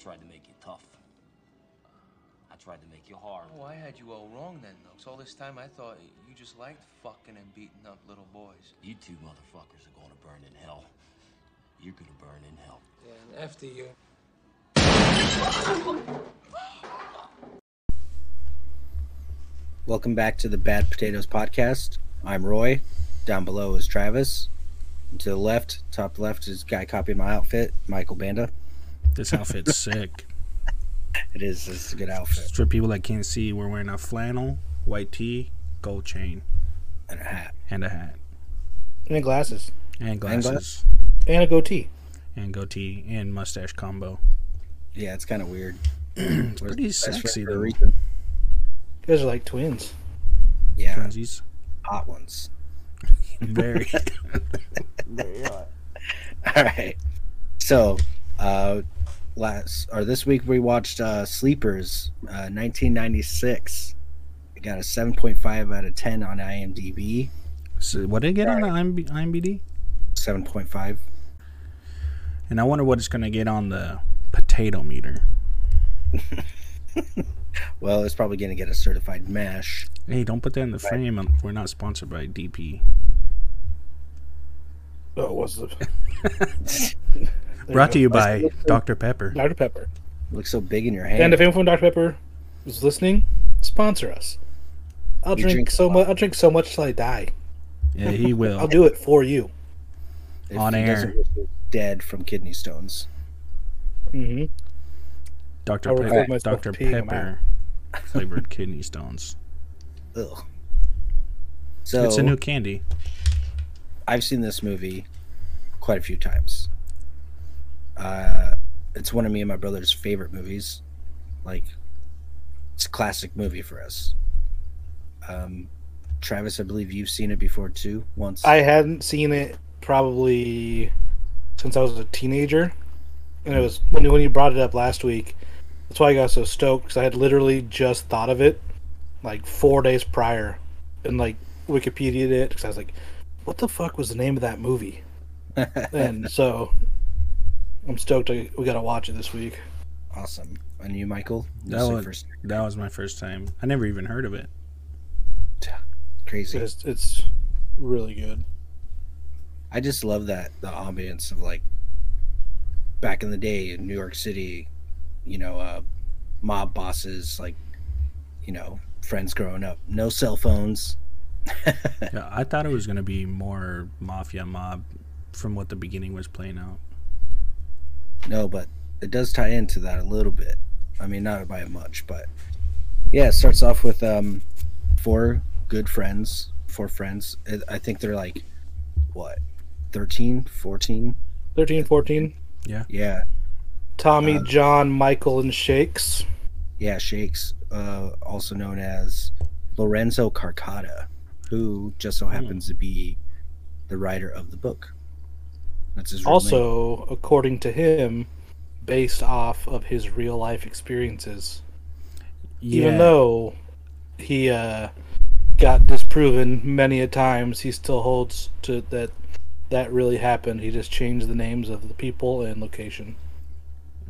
tried to make you tough. I tried to make you hard. Oh, I had you all wrong then, though. 'cause all this time I thought you just liked fucking and beating up little boys. You two motherfuckers are gonna burn in hell. You're gonna burn in hell. Yeah, and after you. Welcome back to the Bad Potatoes Podcast. I'm Roy. Down below is Travis. And to the left, top left, is guy copying my outfit, Michael Banda. This outfit's sick. It is. It's a good outfit For people that can't see, we're wearing a flannel, white tee, gold chain, and a hat. and a hat, And glasses. and glass- glasses, And a goatee. and goatee, and mustache combo. Yeah, it's kind of weird. It's pretty sexy though. You guys are like twins. Yeah, Twinsies. hot ones. Very. All right. So, uh, last or this week we watched uh, Sleepers, uh, 1996. It got a 7.5 out of 10 on IMDb. so what did it get on the IMB- IMBD? 7.5. And I wonder what it's gonna get on the potato meter. Well, it's probably going to get a certified mash. Hey, don't put that in the frame. um, We're not sponsored by DP. Oh, what's the. Brought to you by Let's- let's- Dr. Pepper. Dr. Pepper. looks so big in your hand. And if anyone from Dr. Pepper is listening, sponsor us. I'll You drink, drink so lot. much. I'll drink so much till I die. Yeah, he will. I'll will. do it for you. If on he air. doesn't wish he dead from kidney stones. Mm hmm. Dr. I'll Pe- record myself Dr. peeing 'em Pepper flavored kidney stones. Ugh. So it's a new candy. I've seen this movie quite a few times. Uh, it's one of me and my brother's favorite movies. Like, it's a classic movie for us. Um, Travis, I believe you've seen it before too. Once. I hadn't seen it probably since I was a teenager, and it was when you, when you brought it up last week. That's why I got so stoked because I had literally just thought of it like four days prior, and like Wikipedia'd it because I was like, "What the fuck was the name of that movie?" and so I'm stoked. I, we got to watch it this week. awesome. And you, Michael? This That is your was, first that was my first time. I never even heard of it. crazy. It's, it's really good. I just love that the ambience of like back in the day in New York City, you know, uh, mob bosses, like you know, friends growing up, no cell phones. Yeah, I thought it was gonna be more mafia mob from what the beginning was playing out. No, but it does tie into that a little bit. I mean, not by much, but yeah, it starts off with um, four good friends, four friends. I- I think they're like what, 13, 14? 13, 14. Yeah, Yeah. Tommy, Uh, John, Michael, and Shakes. yeah, Shakes, uh, also known as Lorenzo Carcaterra, who just so happens to be the writer of the book. That's his real name. Also, according to him, based off of his real life experiences. Even though he uh, got disproven many a times, he still holds to that that really happened. He just changed the names of the people and location.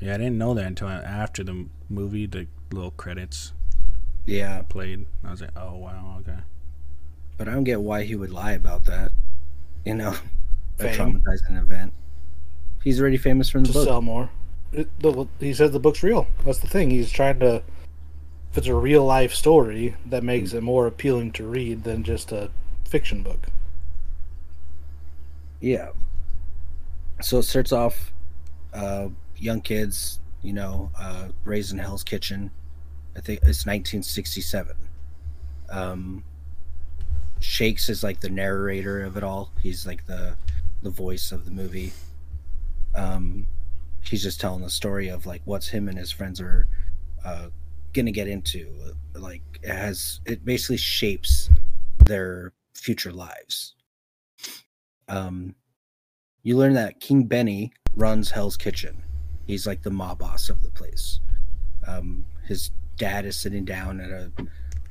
yeah, I didn't know that until after the movie. The little credits Yeah, played. I was like, oh wow, okay. but I don't get why he would lie about that. You know, a Fame. traumatizing event. He's already famous from the to book. sell more. It, the, he says the book's real. That's the thing. He's trying to. If it's a real life story, that makes it more appealing to read than just a fiction book. Yeah. So it starts off, uh, young kids, you know, uh, raised in Hell's Kitchen. I think it's 1967. Um, Shakes is like the narrator of it all. He's like the the voice of the movie. Um, he's just telling the story of like what's him and his friends are uh, gonna get into. Like it has it basically shapes their future lives. Um, you learn that King Benny runs Hell's Kitchen. He's like the mob boss of the place. Um, his dad is sitting down at a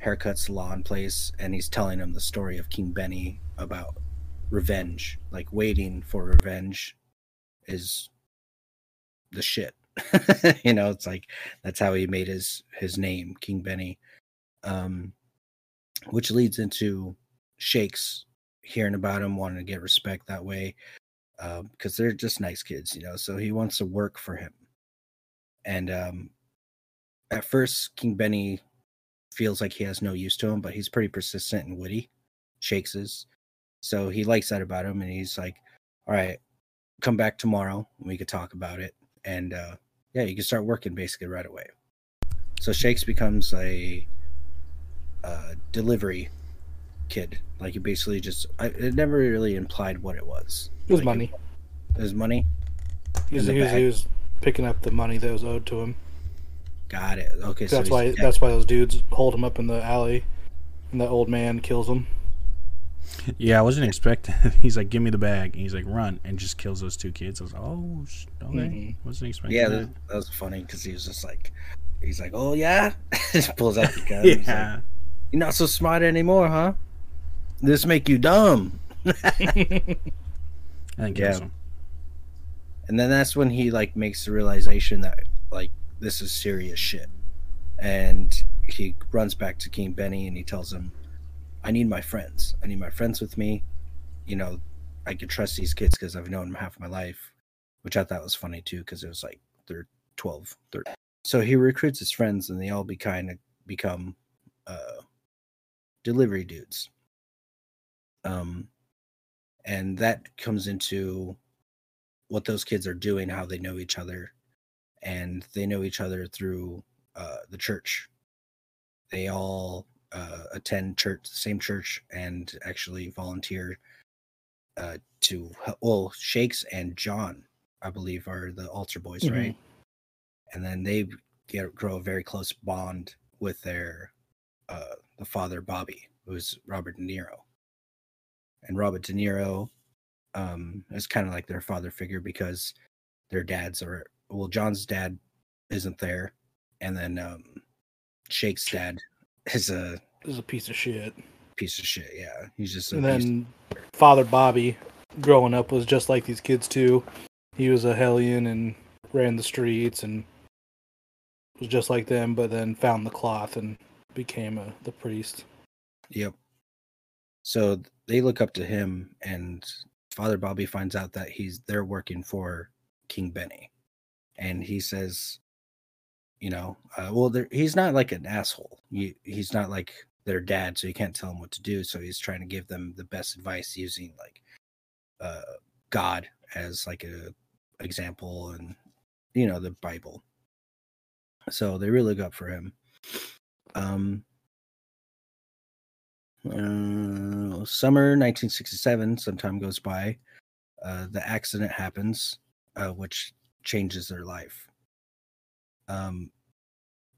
haircut salon place and he's telling him the story of King Benny about revenge. Like waiting for revenge is the shit. you know, it's like that's how he made his his name, King Benny. Um, which leads into Shakes hearing about him, wanting to get respect that way, because they're just nice kids, you know. So he wants to work for him, and um, at first, King Benny feels like he has no use to him, but he's pretty persistent and witty. Shakes is, so he likes that about him, and he's like, "All right, come back tomorrow, and we could talk about it." And uh, yeah, you can start working basically right away. So Shakes becomes a uh, delivery kid. Like you basically just, I, it never really implied what it was. It was Like, money. It was money. He was, he, was, he was picking up the money that was owed to him. Got it. Okay, so that's why yeah, that's why those dudes hold him up in the alley, and that old man kills him. Yeah, I wasn't expecting. He's like, "Give me the bag," and he's like, "Run!" and just kills those two kids. I was like, "Oh, sh- okay." Mhm. Wasn't expecting yeah, that. that, that was funny because he was just like, he's like, oh yeah, just pulls out the gun. He's like, yeah. You're not so smart anymore, huh? This make you dumb. And then Yeah. him. And then that's when he like makes the realization that like this is serious shit. And he runs back to King Benny and he tells him, I need my friends. I need my friends with me. You know, I can trust these kids because I've known them half my life, which I thought was funny too because it was like they're 12, 13. So he recruits his friends and they all be kind of become uh, delivery dudes. Um, and that comes into what those kids are doing, how they know each other, and they know each other through uh, the church. They all uh, attend church, the same church, and actually volunteer uh, to well, Shakes and John, I believe, are the altar boys, Mhm. right? And then they get grow a very close bond with their uh, the father Bobby, who's Robert De Niro, and Robert De Niro um is kind of like their father figure because their dads are well john's dad isn't there and then um shake's dad is a is a piece of shit. piece of shit yeah he's just a And then Father Bobby, growing up, was just like these kids too. He was a hellion and ran the streets and was just like them, but then found the cloth and became a, the priest. yep so they look up to him and father bobby finds out that he's they're working for king benny and he says you know uh, well he's not like an asshole. He, he's not like their dad so you can't tell him what to do so he's trying to give them the best advice using like uh god as like a example and you know the bible. So they really up for him. Um uh, summer 1967 some time goes by uh, the accident happens uh, which changes their life um,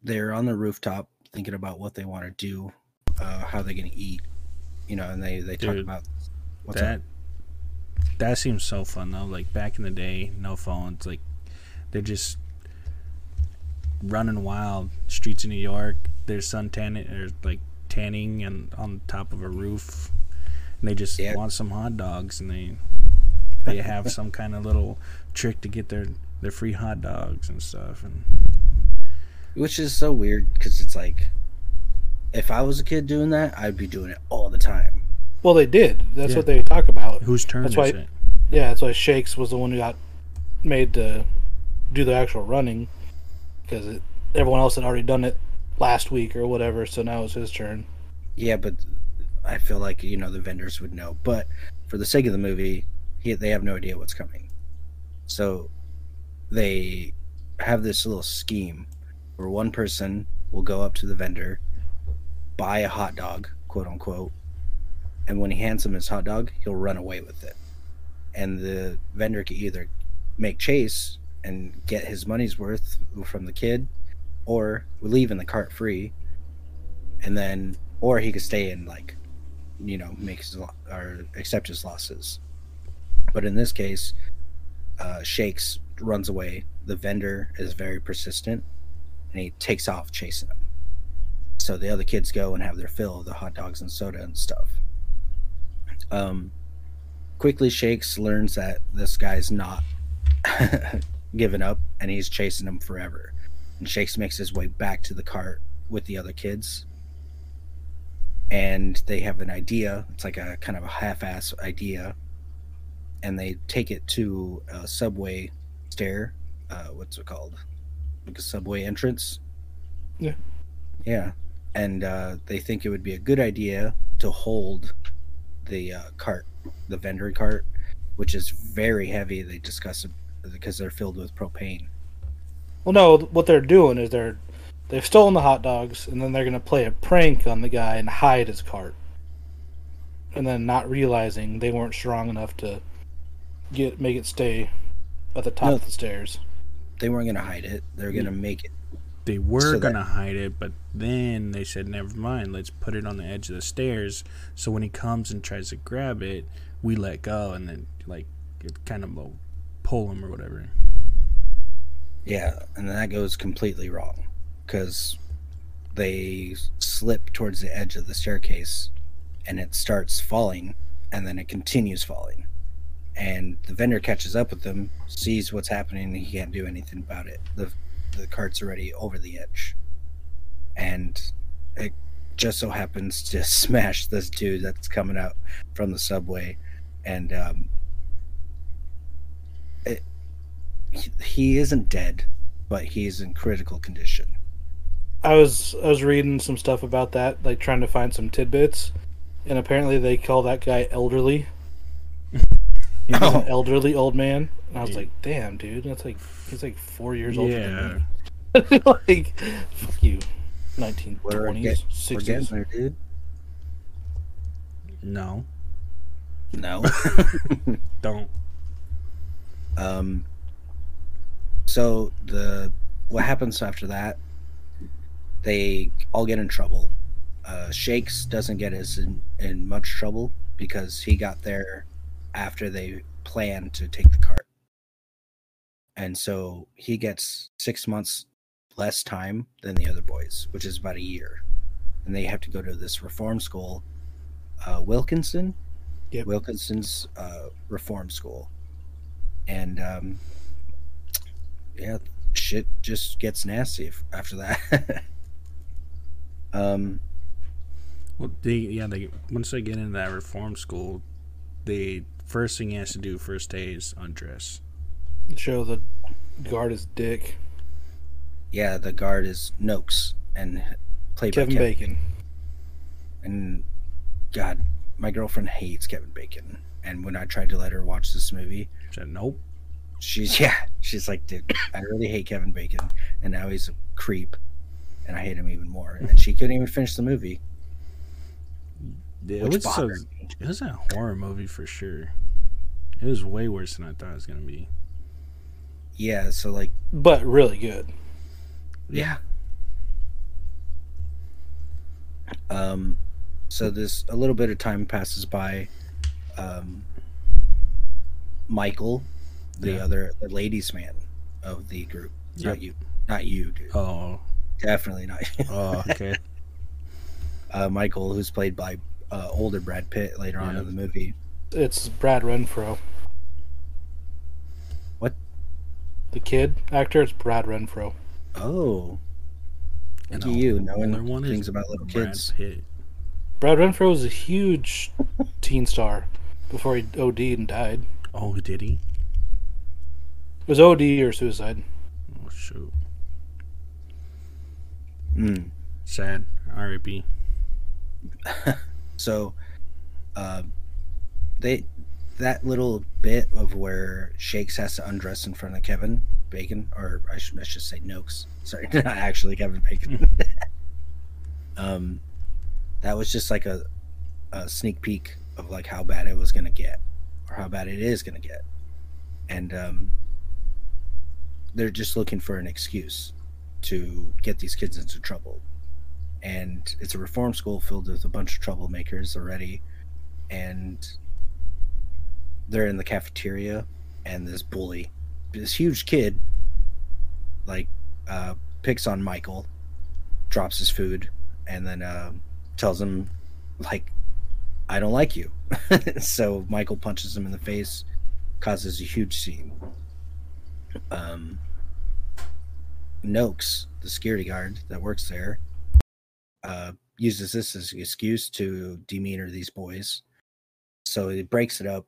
they're on the rooftop thinking about what they want to do uh, how they're going to eat you know and they they talk about what's that up that seems so fun though. Like back in the day, no phones. Like they're just running wild streets of New York. There's sun tanning or like tanning and on top of a roof. And they just Yeah. want some hot dogs and they they have some kind of little trick to get their their free hot dogs and stuff and which is so weird because it's like if i was a kid doing that i'd be doing it all the time Well, they did. That's Yeah. what they talk about. whose turn That's is why- it? Yeah, that's why Shakes was the one who got made to do the actual running because everyone else had already done it last week or whatever. So now it's his turn. Yeah, but I feel like you know the vendors would know. But for the sake of the movie, he, they have no idea what's coming. So they have this little scheme where one person will go up to the vendor, buy a hot dog, quote unquote, and when he hands him his hot dog, he'll run away with it. And the vendor can either make chase and get his money's worth from the kid, or leave in the cart free, and then or he could stay and like you know make his or accept his losses. But in this case uh shakes runs away. The vendor is very persistent and he takes off chasing him so the other kids go and have their fill of the hot dogs and soda and stuff um quickly shakes learns that this guy's not given up and he's chasing them forever. And Shakes makes his way back to the cart with the other kids. And they have an idea. It's like a kind of a half ass idea. And they take it to a subway stair. Uh, what's it called? Like a subway entrance. Yeah. Yeah. And uh, they think it would be a good idea to hold the uh, cart, the vendor cart, which is very heavy. They discuss it because they're filled with propane. Well, no, what they're doing is they're they've stolen the hot dogs, and then they're gonna play a prank on the guy and hide his cart, and then not realizing they weren't strong enough to get make it stay at the top No. of the stairs. They weren't going to hide it. They're going to make it. They were So gonna hide it, but then they said, "Never mind. Let's put it on the edge of the stairs." So when he comes and tries to grab it, we let go, and then like it kind of will pull him or whatever. Yeah, and then that goes completely wrong because they slip towards the edge of the staircase, and it starts falling, and then it continues falling. And the vendor catches up with them, sees what's happening, and he can't do anything about it. the The cart's already over the edge, and it just so happens to smash this dude that's coming out from the subway, and um, it, he, he isn't dead, but he's in critical condition. I was I was reading some stuff about that, like trying to find some tidbits, and apparently they call that guy elderly. He's Oh. an elderly old man, and I was Yeah. like, "Damn, dude, that's like he's like four years older Yeah, than me." like, fuck you, nineteen We're, twenties, get, getting sixties. there, dude. no, No. don't. um. So the what happens after that? They all get in trouble. Uh, Shakes doesn't get as in, in much trouble because he got there after they plan to take the cart, and so he gets six months less time than the other boys, which is about a year, and they have to go to this reform school, uh, Wilkinson. Yep. Wilkinson's uh, reform school, and um, yeah, shit just gets nasty f- after that. um, Well, they yeah they once they get into that reform school, the first thing he has to do first day is undress. Show the guard his dick. yeah, the guard is Nokes and played Kevin by Kevin Bacon. And God, my girlfriend hates Kevin Bacon. And when I tried to let her watch this movie, Said nope. she's yeah, she's like, dude, I really hate Kevin Bacon, and now he's a creep, and I hate him even more. And she couldn't even finish the movie, It which was, a, it was a horror movie for sure. It was way worse than I thought it was gonna be. Yeah, so like, But really good. yeah. Um, so this a little bit of time passes by. Um, Michael, the Yeah. other the ladies' man of the group, not you, not you, dude. Oh, Definitely not. you. oh, okay. uh, Michael, who's played by uh, older Brad Pitt later on in the movie. It's Brad Renfro. What? The kid actor is Brad Renfro. Oh, And look at you older knowing one is things about little Brad kids. Pitt. Brad Renfro was a huge teen star before he OD'd and died. Oh, did he? It was OD or suicide. Oh shoot. Mm. Sad. R.I.P. So, uh, they that little bit of where Shakes has to undress in front of Kevin Bacon, or I should, I should say Nokes. Sorry, not actually Kevin Bacon. um, that was just like a, a sneak peek of like how bad it was gonna get, or how bad it is gonna get, and um, they're just looking for an excuse to get these kids into trouble and it's a reform school filled with a bunch of troublemakers already and they're in the cafeteria and this bully this huge kid like uh picks on michael drops his food and then uh tells him like i don't like you so michael punches him in the face causes a huge scene um, Nokes, the security guard that works there, uh, uses this as an excuse to demeanor these boys. So he breaks it up,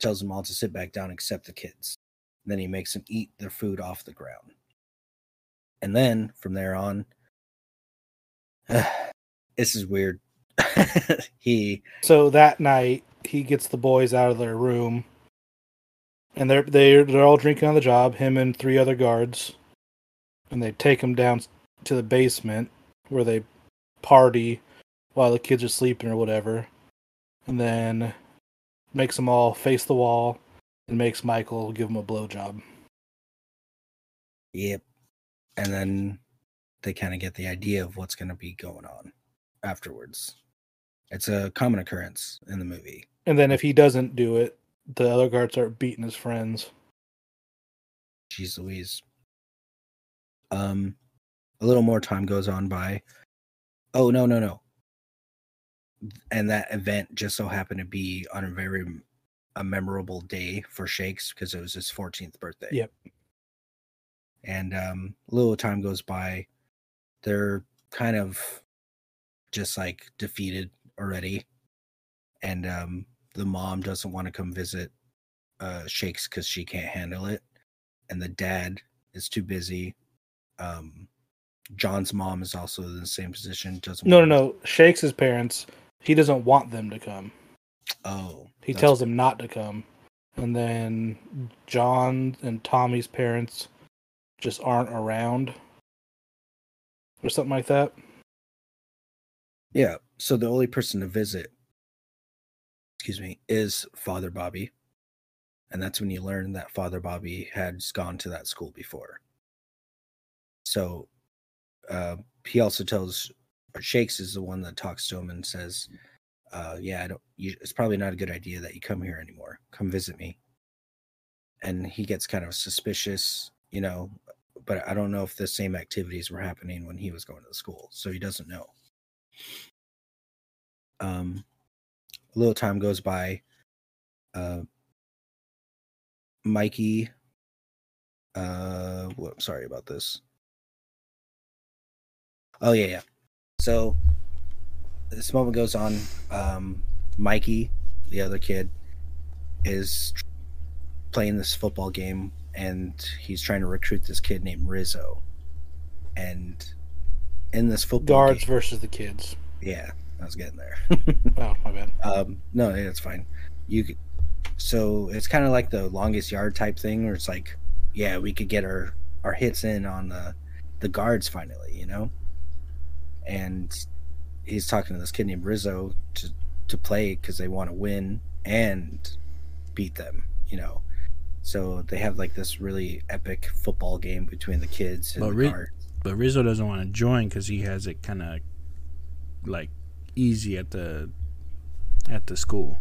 tells them all to sit back down except the kids. Then he makes them eat their food off the ground. And then from there on, this is weird. he So that night, he gets the boys out of their room, and they're they're they're all drinking on the job. Him and three other guards, and they take him down to the basement where they party while the kids are sleeping or whatever, and then makes them all face the wall and makes Michael give him a blowjob. Yep. And then they kind of get the idea of what's going to be going on afterwards. It's a common occurrence in the movie. And then if he doesn't do it, the other guards start beating his friends. Jeez Louise. Um, a little more time goes on by. Oh no no no. And that event just so happened to be on a very a memorable day for Shakes because it was his 14th birthday. Yep. And um, a little time goes by. They're kind of just like defeated already. And um, the mom doesn't want to come visit uh, Shakes because she can't handle it. And the dad is too busy. Um, John's mom is also in the same position. Doesn't No, no, no. Shakes his parents. He doesn't want them to come. Oh, He tells them not to come. And then John and Tommy's parents just aren't around. Or something like that. Yeah. So the only person to visit, excuse me, is Father Bobby. And that's when you learn that Father Bobby had gone to that school before. So uh, he also tells Shakes is the one that talks to him and says, uh, "Yeah, I don't. You, it's probably not a good idea that you come here anymore. Come visit me." And he gets kind of suspicious, you know. But I don't know if the same activities were happening when he was going to the school, so he doesn't know. Um, a little time goes by. Uh, Mikey. Uh, well, sorry about this. Oh yeah, yeah. So this moment goes on. Um, Mikey, the other kid, is playing this football game, and he's trying to recruit this kid named Rizzo. And in this football Guards game, versus the kids. yeah, I was getting there. Oh, my bad. Um, no, it's fine. You could, so it's kind of like the longest yard type thing, where it's like, yeah, we could get our our hits in on the the guards finally, you know. And he's talking to this kid named Rizzo to to play because they want to win and beat them, you know. So they have like this really epic football game between the kids and But the Ri- But Rizzo doesn't want to join because he has it kind of like easy at the at the school.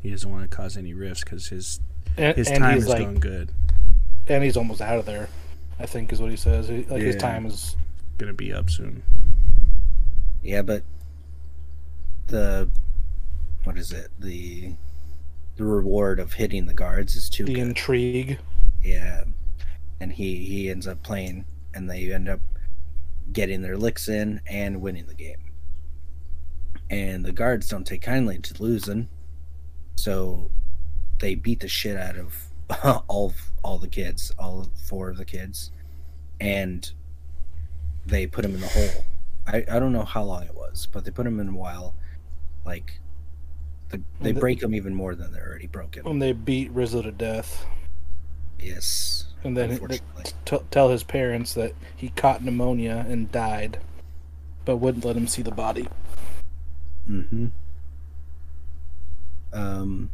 He doesn't want to cause any rifts because his And, his and time is like, going good. and he's almost out of there. I think is what he says. He, like his time is. Gonna be up soon. Yeah, but the what is it? The the reward of hitting the guards is too The good. intrigue. yeah. And he he ends up playing and they end up getting their licks in and winning the game. And the guards don't take kindly to losing. So they beat the shit out of all all the kids, all four of the kids. And they put him in the hole. I, I don't know how long it was, but they put him in a while. Like, the, they the- break him even more than they're already broken. When they beat Rizzo to death. yes. And then t- tell his parents that he caught pneumonia and died, but wouldn't let him see the body. Mm-hmm. Um,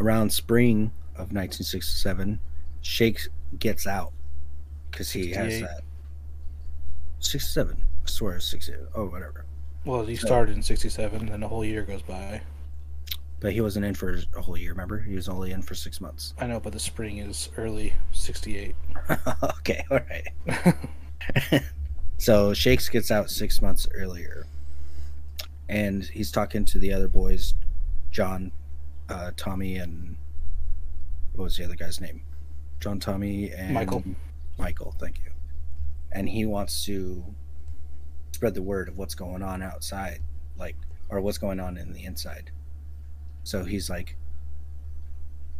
around spring of 1967, Shakes gets out because he has 68. that. 67. I swear it's 67. Oh, whatever. Well, he So- started in '67, and a whole year goes by. But he wasn't in for a whole year, remember? He was only in for six months. I know, but the spring is early '68. okay, all right. so Shakes gets out six months earlier, and he's talking to the other boys, John, uh, Tommy, and what was the other guy's name? John Tommy and Michael. Michael, thank you. And he wants to spread the word of what's going on outside, like or what's going on in the inside. So he's like,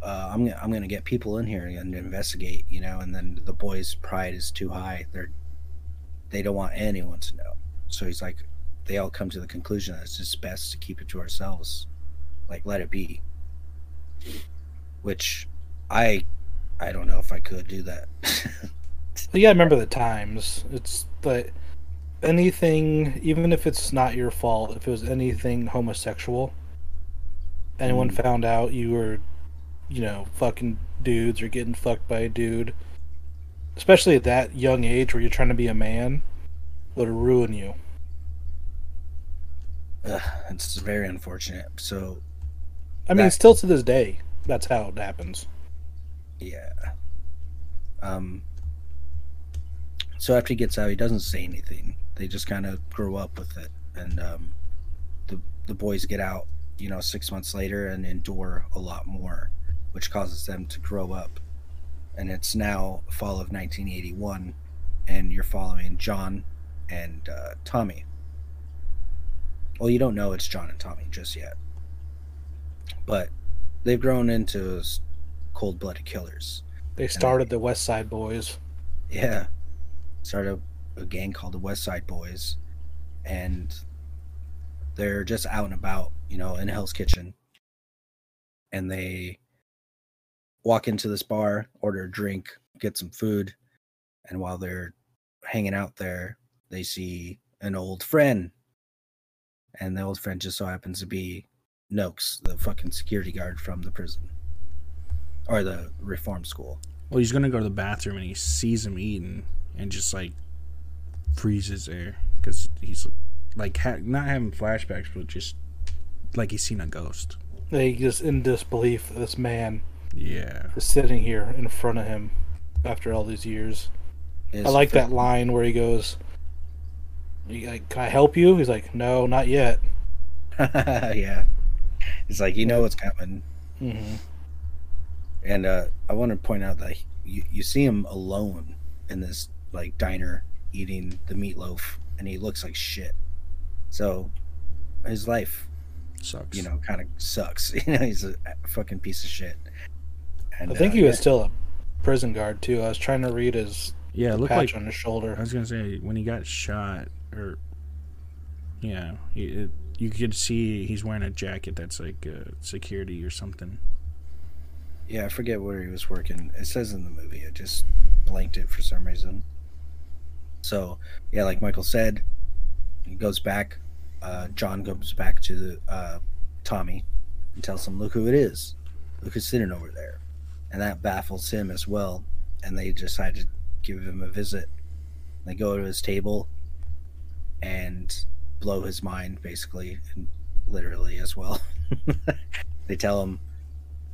uh, "I'm gonna I'm gonna get people in here and investigate," you know. And then the boys' pride is too high; they're they don't want anyone to know. So he's like, they all come to the conclusion that it's just best to keep it to ourselves, like let it be. Which I I don't know if I could do that. You gotta remember the times. It's like anything, even if it's not your fault, if it was anything homosexual, anyone Mm. found out you were, you know, fucking dudes or getting fucked by a dude, especially at that young age where you're trying to be a man, would ruin you. Ugh, it's very unfortunate. So I mean, That- still to this day, that's how it happens. yeah. Um. So after he gets out, he doesn't say anything. They just kind of grow up with it, and um, the the boys get out, you know, six months later and endure a lot more, which causes them to grow up. And it's now fall of 1981, and you're following John and uh, Tommy. Well, you don't know it's John and Tommy just yet, but they've grown into cold-blooded killers. They started the West Side Boys. Yeah. Started a, gang called the West Side Boys. And they're just out and about, you know, in Hell's Kitchen. And they walk into this bar, order a drink, get some food. And while they're hanging out there, they see an old friend. And the old friend just so happens to be Nokes, the fucking security guard from the prison or the reform school. Well, he's gonna go to the bathroom and he sees him eating and just like freezes there because he's like ha- not having flashbacks, but just like he's seen a ghost. They just in disbelief that this man Yeah, is sitting here in front of him after all these years. I like fr- that line where he goes, "You like, can I help you?" He's like, "No, not yet." yeah. It's like you know what's coming, hmm and uh, I want to point out that he- you you see him alone in this like diner eating the meatloaf, and he looks like shit. So his life, sucks. you know, kind of sucks. You know, he's a fucking piece of shit. And, I think uh, he was yeah. still a prison guard too. I was trying to read his yeah, it looked patch like on his shoulder. I was gonna say when he got shot, or yeah, he, it, you could see he's wearing a jacket that's like uh, security or something. Yeah, I forget where he was working. It says in the movie. I just blanked it for some reason. So yeah, like Michael said, he goes back. Uh, John goes back to uh, Tommy and tells him, "Look who it is. Look who's sitting over there," and that baffles him as well. And they decide to give him a visit. They go to his table and blow his mind, basically, and literally as well. they tell him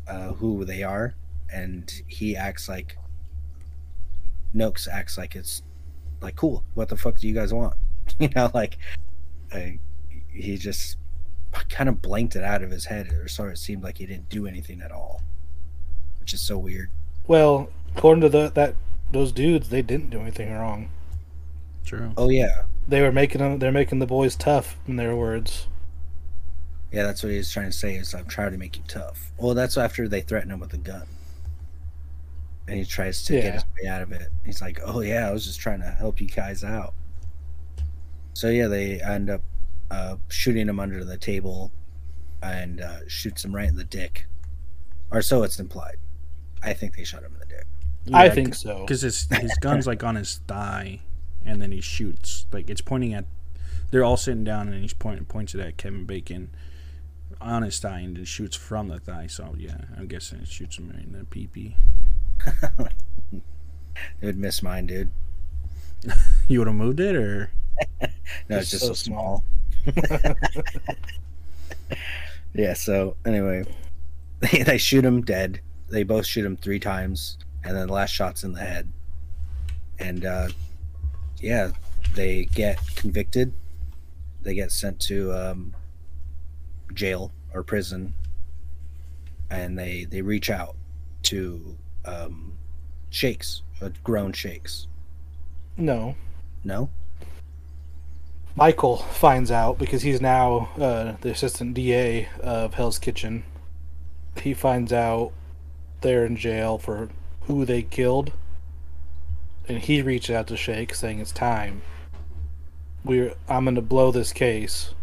uh, who they are, and he acts like Nokes acts like it's like cool. What the fuck do you guys want? You know, like uh, he just kind of blanked it out of his head, or so it seemed like he didn't do anything at all, which is so weird. Well, according to the, that those dudes, they didn't do anything wrong. True. Oh yeah, They were making them. They're making the boys tough. In their words. yeah, that's what he was trying to say. Is I'm trying to make you tough. Well, that's after they threatened him with a gun, and he tries to Yeah. get his way out of it. He's like, "Oh yeah, I was just trying to help you guys out." So yeah, they end up uh, shooting him under the table, and uh, shoots him right in the dick, or so it's implied. I think they shot him in the dick. I think so. because his his gun's like on his thigh, and then he shoots. Like it's pointing at. They're all sitting down, and he's pointing points it at Kevin Bacon on his thigh, and then shoots from the thigh. So yeah, I'm guessing it shoots him right in the pee pee. It would miss mine, dude. You would have moved it, or No, It's it's just so so small. yeah. So anyway, they, they shoot him dead. They both shoot him three times, and then the last shot's in the head. And uh, yeah, they get convicted. They get sent to um, jail or prison, and they they reach out to um, Shakes, uh, grown Shakes. No. No. Michael finds out because he's now uh, the assistant DA of Hell's Kitchen. He finds out they're in jail for who they killed, and he reaches out to Shake saying it's time. We're I'm going to blow this case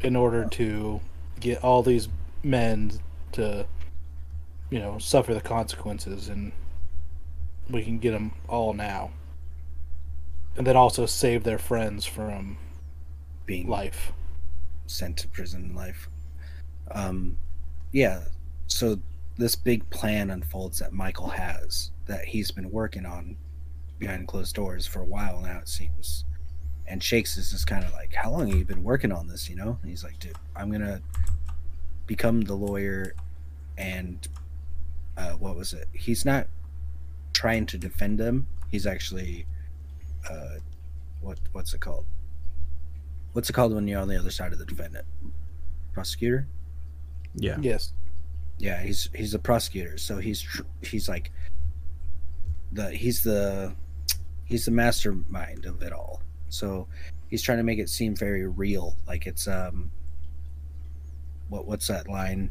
in order to get all these men to, you know, suffer the consequences, and we can get them all now. And then also save their friends from Being life. sent to prison life. Um, yeah. So this big plan unfolds that Michael has that he's been working on behind closed doors for a while now. It seems. And Shakes is just kind of like, "How long have you been working on this?" You know. And he's like, "Dude, I'm gonna become the lawyer." And uh, what was it? He's not trying to defend them. He's actually, uh, what what's it called? What's it called when you're on the other side of the defendant? Prosecutor. Yeah. Yes. Yeah, he's he's a prosecutor, so he's tr- he's like the he's the he's the mastermind of it all. So he's trying to make it seem very real, like it's um what what's that line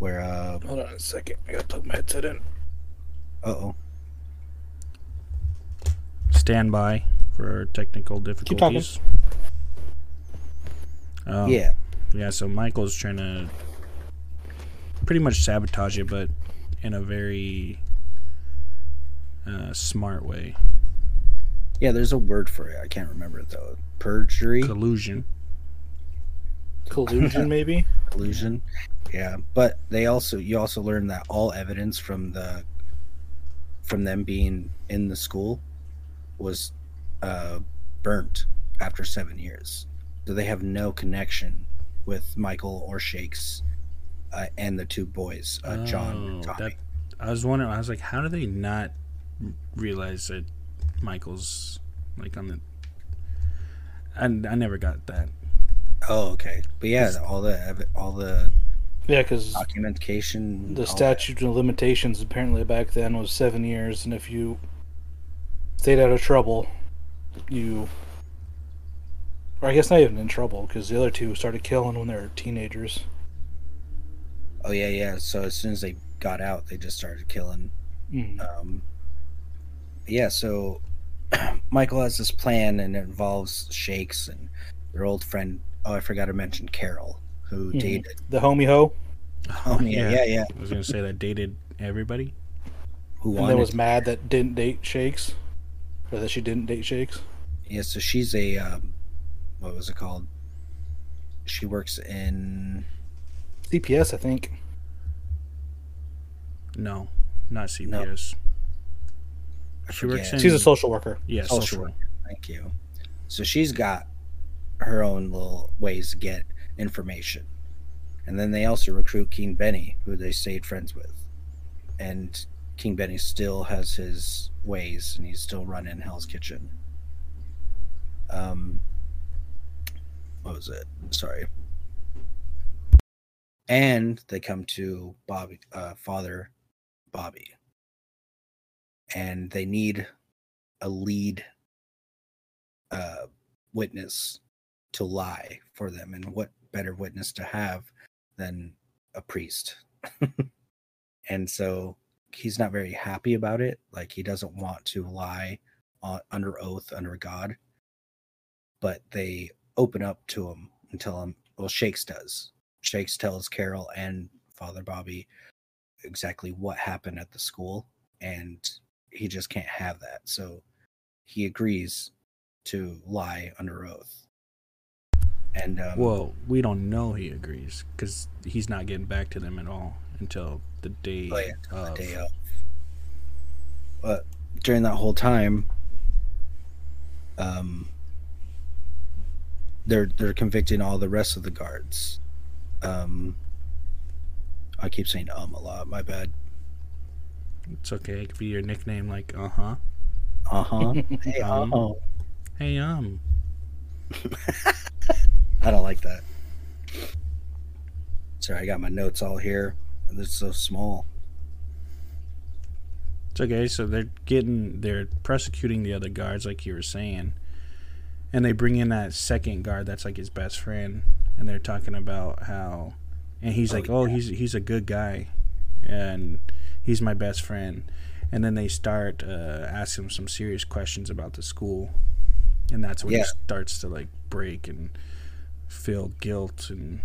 where uh Hold on a second. I gotta plug my headset in. Uh oh Stand by for technical talking. difficulties. Um, yeah Yeah, so Michael's trying to pretty much sabotage it, but in a very uh, smart way. yeah there's a word for it I can't remember it though perjury Collusion. Collusion, maybe? Collusion yeah but they also you also learn that all evidence from the from them being in the school was uh burnt after seven years so they have no connection with michael or shakes uh, and the two boys uh, john and Oh, tommy that- I was wondering. I was like, how do they not realize that Michael's like on the? I, I never got that. Oh okay but yeah all the all the Yeah, because documentation the statute of limitations apparently back then was seven years, and if you stayed out of trouble, you. Or I guess not even in trouble, because the other two started killing when they were teenagers. oh yeah yeah so as soon as they got out they just started killing Mm. um, yeah, so Michael has this plan, and it involves Shakes and their old friend. Oh, I forgot to mention Carol, who Mhm. dated. The homie ho, Oh, yeah, yeah, yeah. I was gonna say that dated everybody. Who and wanted? then was mad that didn't date Shakes, or that she didn't date Shakes. yeah, so she's a um, what was it called? She works in. CPS, I think. No, not CPS. I She works in- She's a social worker. Yeah, Social social. worker. Thank you. So she's got her own little ways to get information. And then they also recruit King Benny, who they stayed friends with. And King Benny still has his ways and he's still running Hell's Kitchen. Um what was it? Sorry. And they come to Bobby uh father Bobby. And they need a lead uh, witness to lie for them. And what better witness to have than a priest? and so he's not very happy about it. Like he doesn't want to lie on, under oath under God. But they open up to him and tell him, well, Shakes does. Shakes tells Carol and Father Bobby exactly what happened at the school. And he just can't have that. So he agrees to lie under oath. And um, Well, we don't know he agrees because he's not getting back to them at all until the day oh yeah, till the of. day of. But during that whole time, um, they're they're convicting all the rest of the guards. Um, I keep saying um a lot. My bad. It's okay. It could be your nickname, like uh huh. Uh huh. hey, Um. uh-huh. Hey um. I don't like that. Sorry, I got my notes all here. They're so small. It's okay. So they're getting, they're prosecuting the other guards, like you were saying, and they bring in that second guard that's like his best friend, and they're talking about how, and he's Oh, like, oh, he's he's a good guy, and he's my best friend, and then they start uh, asking him some serious questions about the school, and that's when he starts to like break and feel guilt and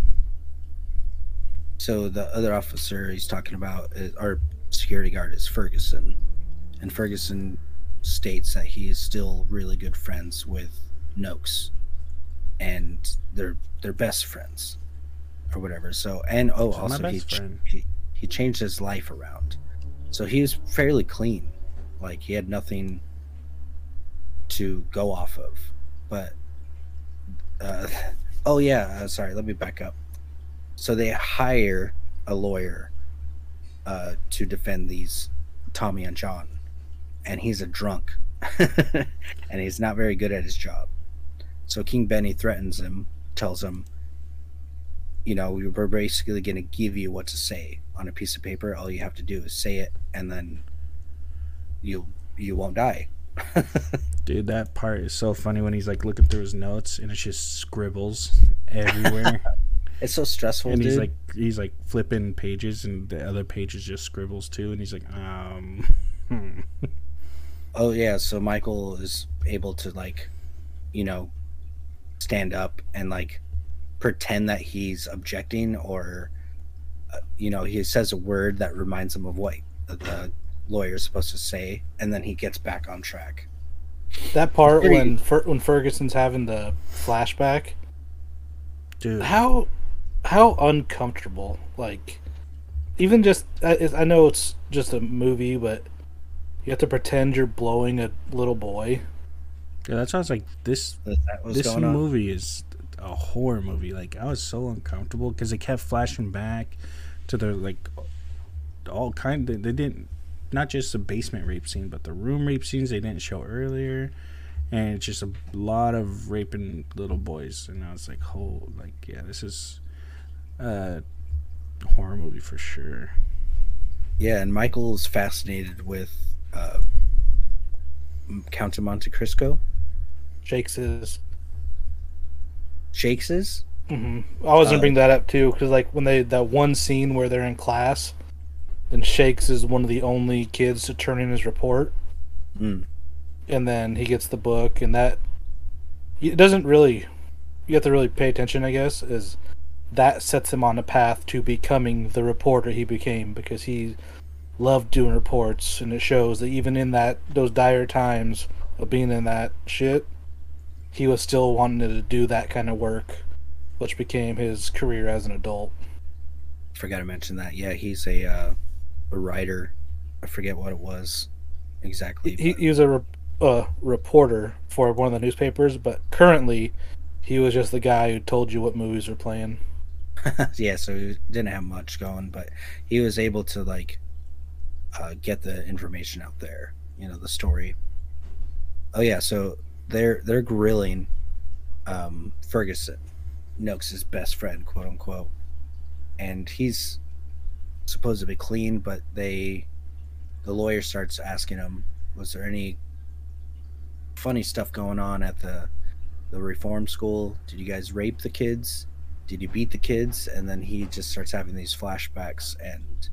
So the other officer he's talking about, is, our security guard, is Ferguson, and Ferguson states that he is still really good friends with Nokes, and they're they're best friends, or whatever. So and oh, also he, he he changed his life around, so he was fairly clean, like he had nothing to go off of, but. Uh, oh yeah, uh, sorry. Let me back up so they hire a lawyer uh, to defend these Tommy and John, and he's a drunk, and he's not very good at his job. So King Benny threatens him, tells him, you know, we're basically going to give you what to say on a piece of paper. All you have to do is say it, and then you you won't die. Dude, that part is so funny when he's like looking through his notes and it's just scribbles everywhere. It's so stressful, and he's like he's like flipping pages and the other pages just scribbles too and he's like um hmm. oh yeah so michael is able to like you know stand up and like pretend that he's objecting or uh, you know he says a word that reminds him of what the lawyer is supposed to say and then he gets back on track That part Pretty- when Fer- when Ferguson's having the flashback, dude how how uncomfortable. Like, even just I, I know it's just a movie, but you have to pretend you're blowing a little boy. yeah, that sounds like this Is that what's this going on? movie is a horror movie like I was so uncomfortable because they kept flashing back to the like all kind of, they didn't not just the basement rape scene but the room rape scenes they didn't show earlier. And it's just a lot of raping little boys. And I was like oh like yeah this is a horror movie for sure. Yeah and michael's fascinated with uh count of monte cristo. Shakes his. shakes's hmm I was gonna Uh, bring that up too, because like when they that one scene where they're in class, then Shakes is one of the only kids to turn in his report, Mm. and then he gets the book, and that it doesn't really. You have to really pay attention, I guess, is that sets him on a path to becoming the reporter he became because he loved doing reports, and it shows that even in that those dire times of being in that shit, he was still wanting to do that kind of work which became his career as an adult. forgot to mention that yeah he's a uh a writer i forget what it was exactly He, he was a re- uh, reporter for one of the newspapers, but currently he was just the guy who told you what movies were playing. yeah, so he didn't have much going, but he was able to like uh, get the information out there. You know, the story. Oh yeah, so they're they're grilling um, Ferguson, Nokes' best friend, quote unquote, and he's supposed to be clean, but they the lawyer starts asking him, "Was there any funny stuff going on at the the reform school? Did you guys rape the kids?" did you beat the kids and then he just starts having these flashbacks and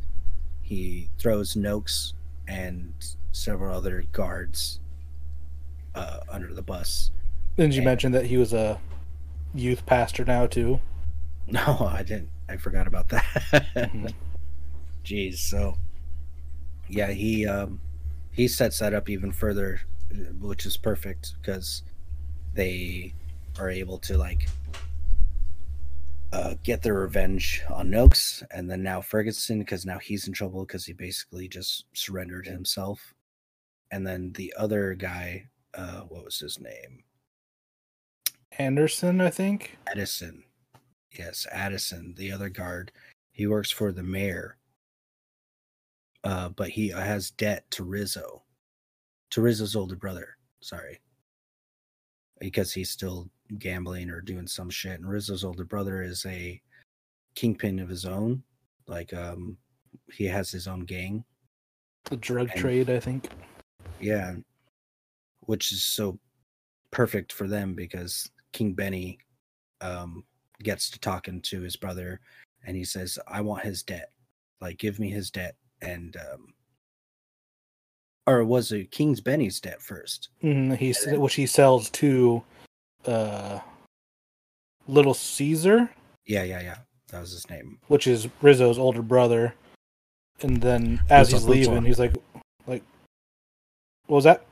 he throws Nokes and several other guards uh, under the bus Didn't you Yeah. mention that he was a youth pastor now too? no i didn't i forgot about that Mhm. jeez so yeah he um he sets that up even further which is perfect because they are able to like uh, get their revenge on Nokes and then now Ferguson because now he's in trouble because he basically just surrendered himself. And then the other guy, uh, what was his name? Anderson, I think. Addison. Yes, Addison, the other guard. He works for the mayor. Uh, but he has debt to Rizzo, to Rizzo's older brother. Sorry. Because he's still gambling or doing some shit. And Rizzo's older brother is a kingpin of his own. Like, um, he has his own gang. The drug And- trade, I think. Yeah. Which is so perfect for them because King Benny um gets to talking to his brother and he says, I want his debt. Like give me his debt and um or was it King's Benny's debt first? Mm, he s- which he sells to uh Little Caesar, Yeah, yeah, yeah. That was his name. which is Rizzo's older brother. And then as Pizza, he's leaving, pizza. he's like like what was that?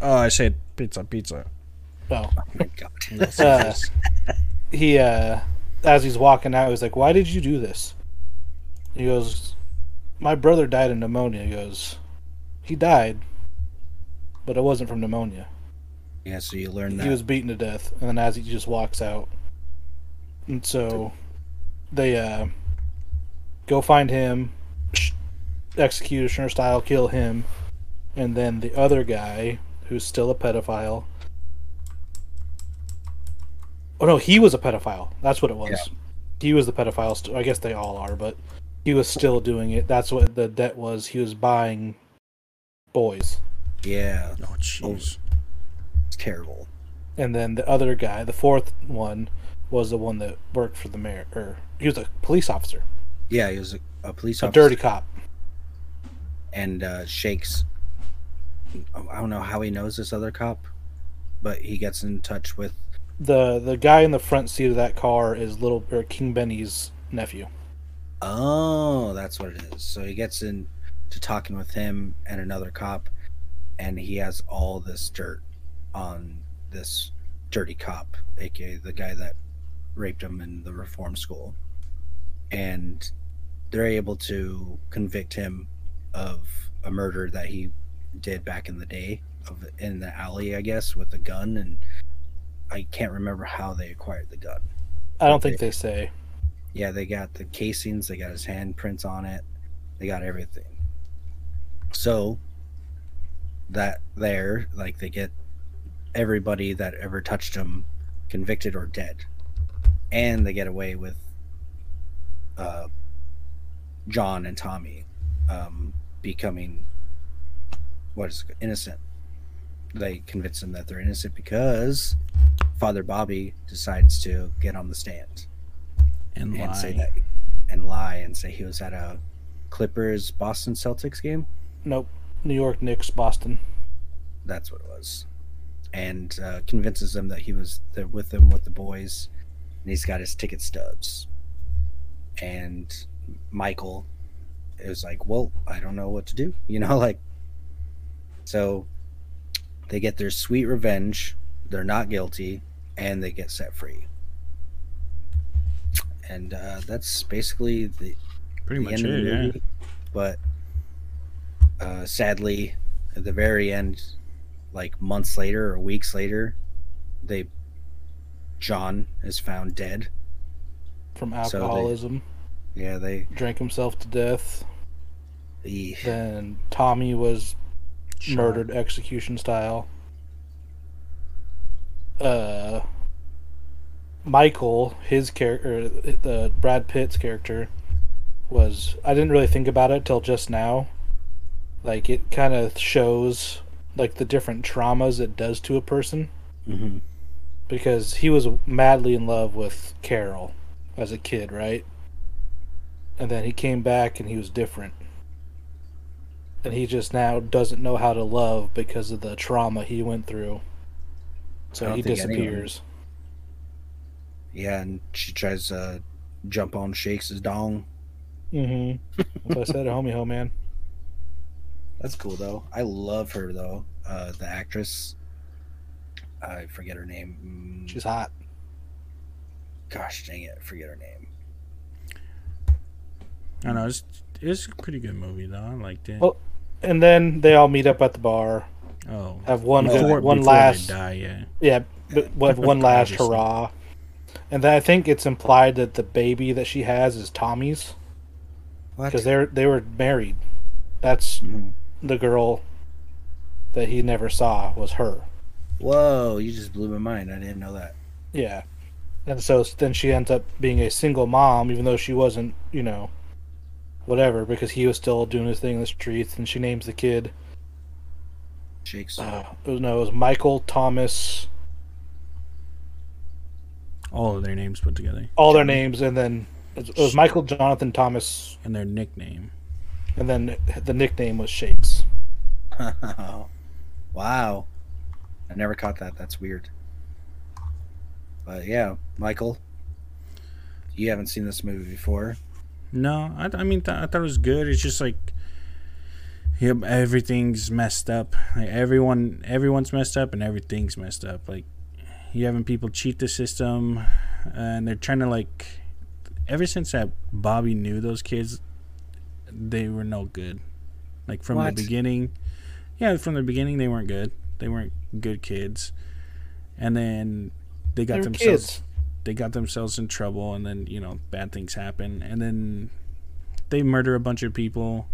Oh, I said pizza, pizza. Oh. Oh my god. Uh, yes. he uh as he's walking out he's like why did you do this he goes my brother died of pneumonia. He goes he died but it wasn't from pneumonia. Yeah, so you learn that. he was beaten to death and then as he just walks out. And so they uh go find him executioner style kill him and then the other guy who's still a pedophile. Oh no he was a pedophile. That's what it was. Yeah. he was the pedophile st- i guess they all are but he was still doing it that's what the debt was he was buying boys yeah, Oh, jeez. it's terrible. and then the other guy, the fourth one, was the one that worked for the mayor, or he was a police officer, Yeah, he was a, a police officer. a officer. dirty cop. and uh, shakes. I don't know how he knows this other cop, but he gets in touch with. the The guy in the front seat of that car is little or King Benny's nephew. Oh, that's what it is. So he gets in to talking with him and another cop, and he has all this dirt on this dirty cop, aka the guy that raped him in the reform school, and they're able to convict him of a murder that he did back in the day of in the alley, I guess, with a gun, and I can't remember how they acquired the gun. I don't think they say. Yeah, they got the casings, they got his handprints on it, they got everything. So that there, like they get everybody that ever touched him convicted or dead. And they get away with uh John and Tommy um becoming what is it, innocent. They convince them that they're innocent because Father Bobby decides to get on the stand And and say lie. that and lie and say he was at a Clippers Boston Celtics game. Nope. New York Knicks, Boston. That's what it was, and uh, convinces them that he was there with them with the boys, and he's got his ticket stubs. And Michael is like, "Well, I don't know what to do," you know, like. So they get their sweet revenge. They're not guilty, and they get set free. And uh, that's basically the Pretty the much end of it, the yeah. But uh, sadly, at the very end, like months later or weeks later, they John is found dead. From So they- alcoholism, Yeah, they drank himself to death. he, Then Tommy was Shot. murdered execution style. Uh, Michael, his character, the Brad Pitt's character, was I didn't really think about it till just now. Like it kind of shows like the different traumas it does to a person mhm. because he was madly in love with Carol as a kid, right? And then he came back and he was different. And he just now doesn't know how to love because of the trauma he went through. So he think anyone- disappears. Yeah, and she tries to jump on Shakes' his dong. Mm-hmm. That's what I said, homie ho man. That's cool though. I love her though. Uh, the actress, I forget her name. Mm, She's hot. gosh dang it, I forget her name. I know it's it's a pretty good movie though. I liked it. Well, And then they all meet up at the bar, oh, have one good, before, one before last they die, yeah. Yeah, but have one last Obviously. hurrah. And then I think it's implied that the baby that she has is Tommy's because they're they were married. That's Mhm. the girl that he never saw was her. Whoa, you just blew my mind. I didn't know that. Yeah, and so then she ends up being a single mom, even though she wasn't, you know, whatever because he was still doing his thing in the streets, and she names the kid. Shakes. Uh, no, it was Michael Thomas. All of their names put together All their names, and then it was Michael Jonathan Thomas, and their nickname. and then the nickname was Shakes. wow. I never caught that. That's weird. But yeah, Michael, you haven't seen this movie before. No, I, I mean, th- I thought it was good. It's just like, yep, everything's messed up. Like everyone, everyone's messed up, and everything's messed up. Like you having people cheat the system, and they're trying to like. Ever since that Bobby knew those kids, they were no good. Like from What? the beginning, yeah, from the beginning they weren't good. They weren't good kids, and then they got They themselves kids. they got themselves in trouble and then you know bad things happen and then they murder a bunch of people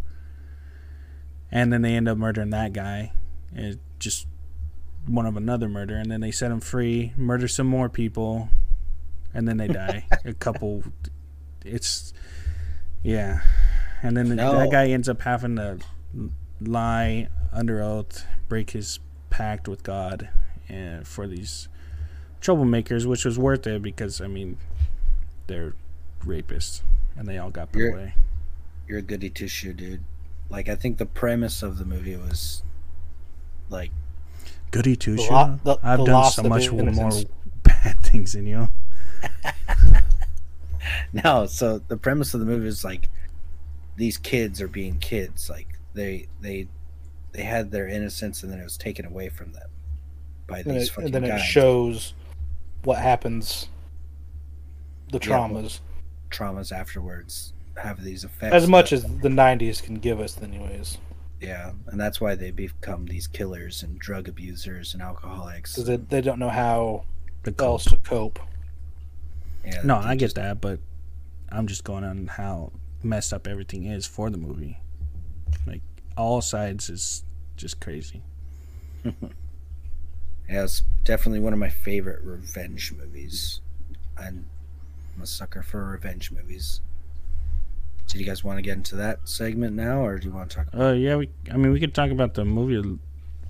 and then they end up murdering that guy and just one of another murder and then they set him free murder some more people and then they die a couple it's yeah and then No. that guy ends up having to lie under oath break his pact with god and for these troublemakers, which was worth it because I mean, they're rapists and they all got put You're- away. You're a goody two shoe, dude. Like I think the premise of the movie was like Goody two The shoe. lo- I've the done so much more bad things than you. no. So the premise of the movie is like these kids are being kids. Like they they they had their innocence and then it was taken away from them by And, these it, fucking and then it shows what happens, the Yeah, well, traumas, traumas afterwards have these effects. as much as the '90s can give us, anyways. Yeah, and that's why they become these killers and drug abusers and alcoholics. Because they, they don't know how The else to cope. Yeah, No, I get just- that, but I'm just going on how messed up everything is for the movie. Like all sides is just crazy. Yeah, it's definitely one of my favorite revenge movies. I'm I'm a sucker for revenge movies. So, do you guys want to get into that segment now, or do you want to talk? Uh, yeah, we. I mean, we could talk about the movie.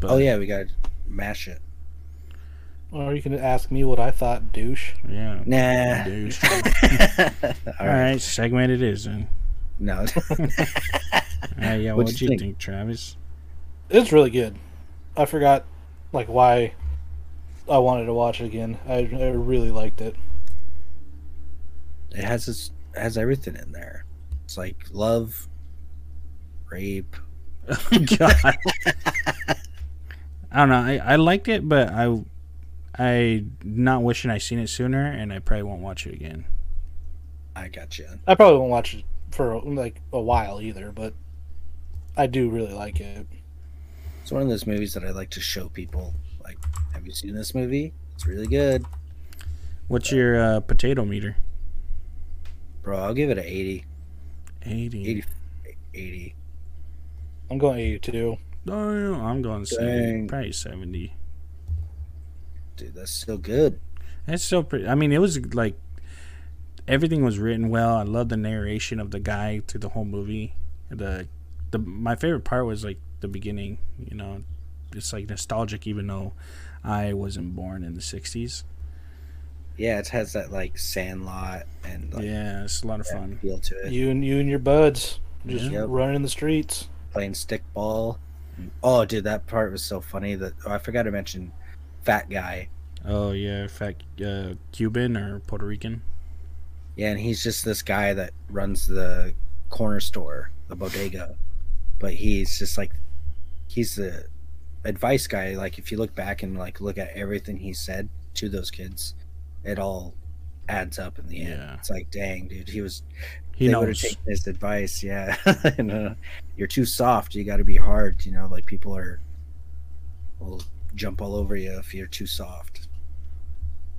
But Oh yeah, we got to mash it. Or you can ask me what I thought, douche. yeah. Nah. Douche. All All right. right, segment it is. Then. No. Uh, yeah, What'd what'd you you think? think, Travis? It's really good. I forgot, like, why I wanted to watch it again. I, I really liked it. it has this, has everything in there. It's like love, rape. God. I don't know. I, I liked it, but I I not wishing I seen it sooner, and I probably won't watch it again. I got you. I probably won't watch it for like a while either, but I do really like it. It's one of those movies that I like to show people. Like, have you seen this movie? It's really good, What's your uh, potato meter? bro. I'll give it an 80. 80. 80. 80. I'm going 82. No, I'm going to say Dang. probably 70. Dude, that's still good. That's still pretty. I mean, it was like everything was written well. I love the narration of the guy through the whole movie. The the my favorite part was like the beginning. You know, it's like nostalgic, even though I wasn't born in the '60s. Yeah, it has that like Sandlot and like yeah, it's a lot of fun. feel to it. You and you and your buds just Yeah. running in the streets. Playing stickball. Oh, dude, that part was so funny. That oh, I forgot to mention, fat guy. Oh yeah, fat uh, Cuban or Puerto Rican. Yeah, and he's just this guy that runs the corner store, the bodega. But he's just like, he's the advice guy. Like, if you look back and like look at everything he said to those kids, it all adds up in the end. Yeah. It's like, dang, dude, he was. He they would have taken his advice. Yeah, and, uh, you're too soft. You got to be hard. You know, like people are will jump all over you if you're too soft.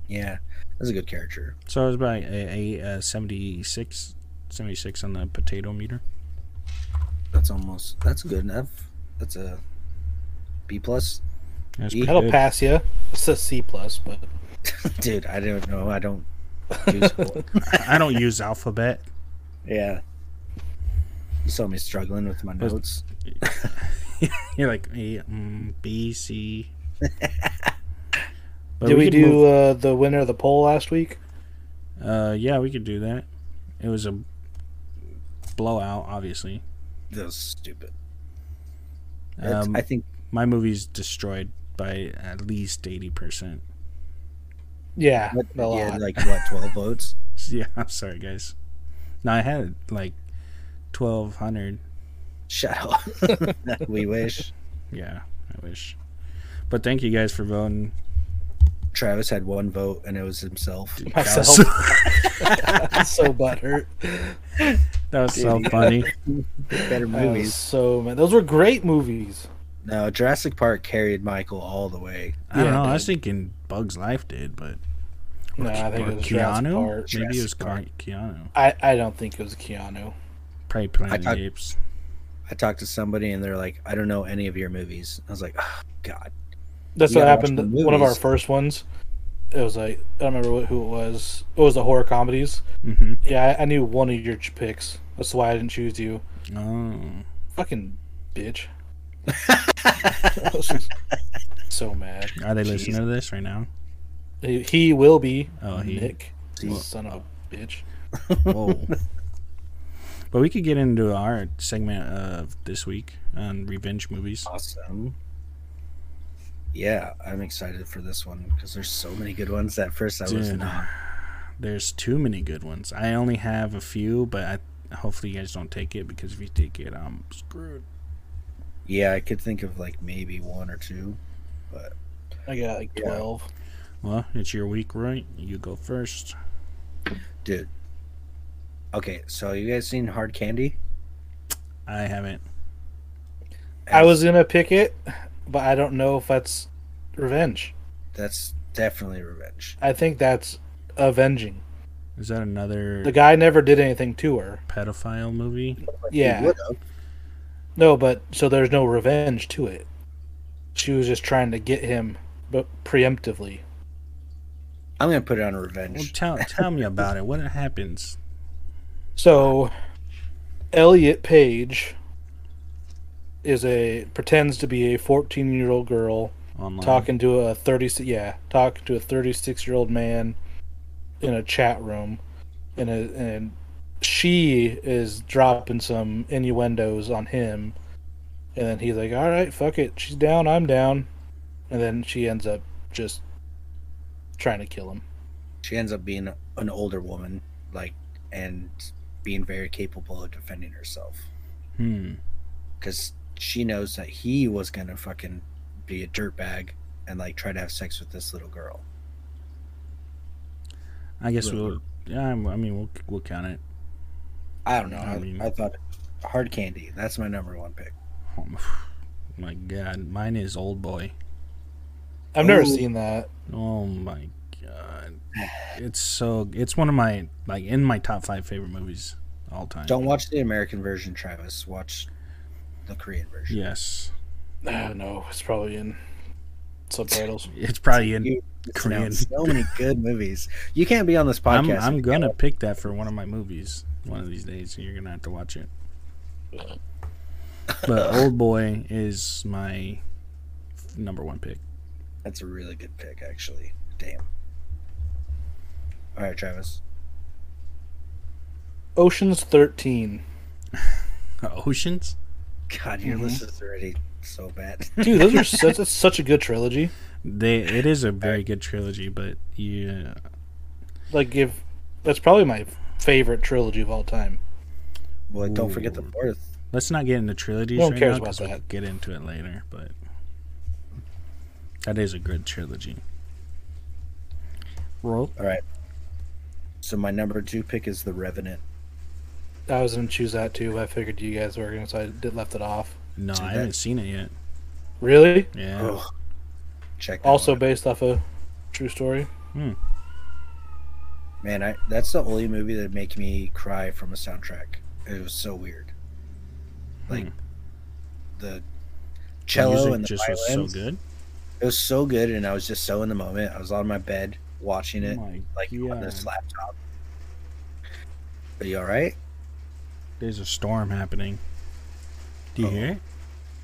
Yeah, that's a good character. So I was about a, a, a 76, 76 on the potato meter. That's almost that's good enough. That's a B plus. That's Yeah. pretty That'll pass you. It's a C plus, but Dude, I don't know. I don't. use- I don't use alphabet. yeah. You saw me struggling with my notes. You're like A, mm, B, C. But Did we, could do move- uh, the winner of the poll last week? uh, yeah, we could do that. It was a blowout, obviously. That was stupid. Um, I think my movie's destroyed by at least eighty percent. Yeah, what, a lot. yeah, like what, twelve votes? Yeah, I'm sorry, guys. No, I had like twelve hundred. Shut up. we wish. Yeah, I wish. But thank you guys for voting. Travis had one vote, and it was himself. That Myself. was, so butthurt. that was so funny. Better I was movies. so man, those were great movies. No, Jurassic Park carried Michael all the way. I don't Yeah, know. I was thinking Bugs Life did, but No, I think it was Jurassic Keanu. Park. Maybe it was Jurassic Park. Keanu. I, I don't think it was Keanu. Probably Planet I of the Apes. I talked to somebody, and they're like, "I don't know any of your movies." I was like, oh, "God." That's You what happened. One of our first ones. It was like I don't remember what, who it was. It was the horror comedies. Mm-hmm. Yeah, I, I knew one of your picks. That's why I didn't choose you. Oh, Fucking bitch. so mad. are they listening to this right now? He, he will be. Oh, he- Nick, Well- son of a bitch. Whoa. but we could get into our segment of this week on revenge movies. Awesome. Yeah, I'm excited for this one because there's so many good ones. At first, I was not. there's too many good ones. I only have a few, but I, hopefully you guys don't take it because if you take it, I'm screwed. Yeah, I could think of like maybe one or two, but I got like Yeah. twelve. Well, it's your week, right? You go first. dude. Okay, so you guys seen Hard Candy? I haven't. I was gonna pick it, but I don't know if that's revenge. That's definitely revenge. I think that's avenging. Is that another The guy never did anything to her. pedophile movie? Yeah. No, but so there's no revenge to it. She was just trying to get him, but preemptively. I'm gonna put it on Well, revenge. tell tell me about it. What happens? So, Elliot Page is a pretends to be a 14 year old girl Online. talking to a 30 yeah talking to a 36 year old man in a chat room, and a, and she is dropping some innuendos on him, and then he's like, "All right, fuck it, she's down, I'm down," and then she ends up just trying to kill him. She ends up being an older woman, like, and being very capable of defending herself Hmm. because she knows that he was gonna fucking be a dirtbag and like try to have sex with this little girl. I guess Little we'll. Yeah, I mean, we'll we'll count it. I don't know. I I, mean- I thought Hard Candy. That's my number one pick. Oh my god, mine is Old Boy. I've never seen that. Oh my god, it's so. It's one of my like in my top five favorite movies all time. Don't watch the American version, Travis. Watch the Korean version. Yes, Uh, no, it's probably in subtitles. it's probably in. You Korean. Korean. So many good movies. You can't be on this I'm podcast. I'm gonna pick that for one of my movies one of these days. So you're gonna have to watch it. But Old Boy is my number one pick. That's a really good pick, actually. Damn. All right, Travis. Ocean's 13. Oceans. God, your Mhm. list is already so bad. Dude, those are such, that's such a good trilogy. They it is a very good trilogy, but yeah, Like, if that's probably my favorite trilogy of all time. well, don't forget the fourth. Let's not get into trilogies No one right cares now about 'cause we'll get into it later. But that is a good trilogy. Roll. All right. So my number two pick is The Revenant. I was going to choose that too, but I figured you guys were going to, so I did left it off. No, So I that- haven't seen it yet. Really? Yeah. Oh, check. That Also one out. based off a true story. Hmm. man, I that's the only movie that make me cry from a soundtrack. It was so weird. Like Hmm. the The cello music and the just was so good. It was so good, and I was just so in the moment. I was on my bed watching it, Oh my like on this laptop. Are you all right? There's a storm happening. Do you Oh. hear it?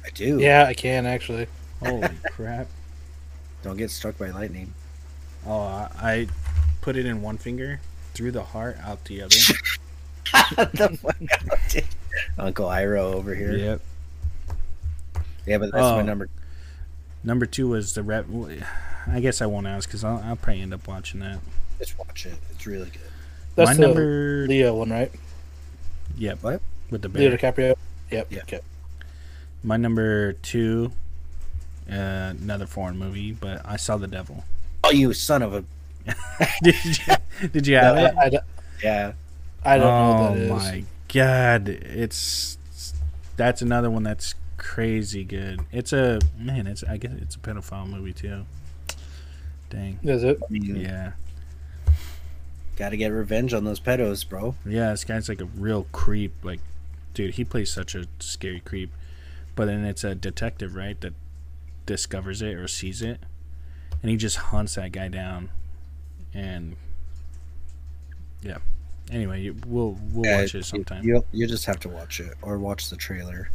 I do. Yeah, I can actually. Holy crap! Don't get struck by lightning. Oh, I, I put it in one finger, through the heart, out the other. the fuck out, dude. Uncle Iroh over here. yep. Yeah, but that's my Oh. number. Number two was the rep. I guess I won't ask because I'll, I'll probably end up watching that. Just watch it. It's really good. That's My the number. Leo one, right? Yep. What? With the Leo bear. DiCaprio. Yep. Yeah. Okay. My number two. Uh, another foreign movie, but I saw the devil. Oh, you son of a. did you? Did you have I, it? I, don't- Yeah. I don't know oh what that is. my god! It's that's another one that's crazy good. It's a man. It's I guess it's a pedophile movie too. Dang. Is it? Yeah. Got to get revenge on those pedos, bro. Yeah, this guy's like a real creep. Like, dude, he plays such a scary creep. But then it's a detective, right, that discovers it or sees it, and he just hunts that guy down. And yeah. Anyway, you, we'll we'll Yeah, watch it sometime. You, you just have to watch it or watch the trailer.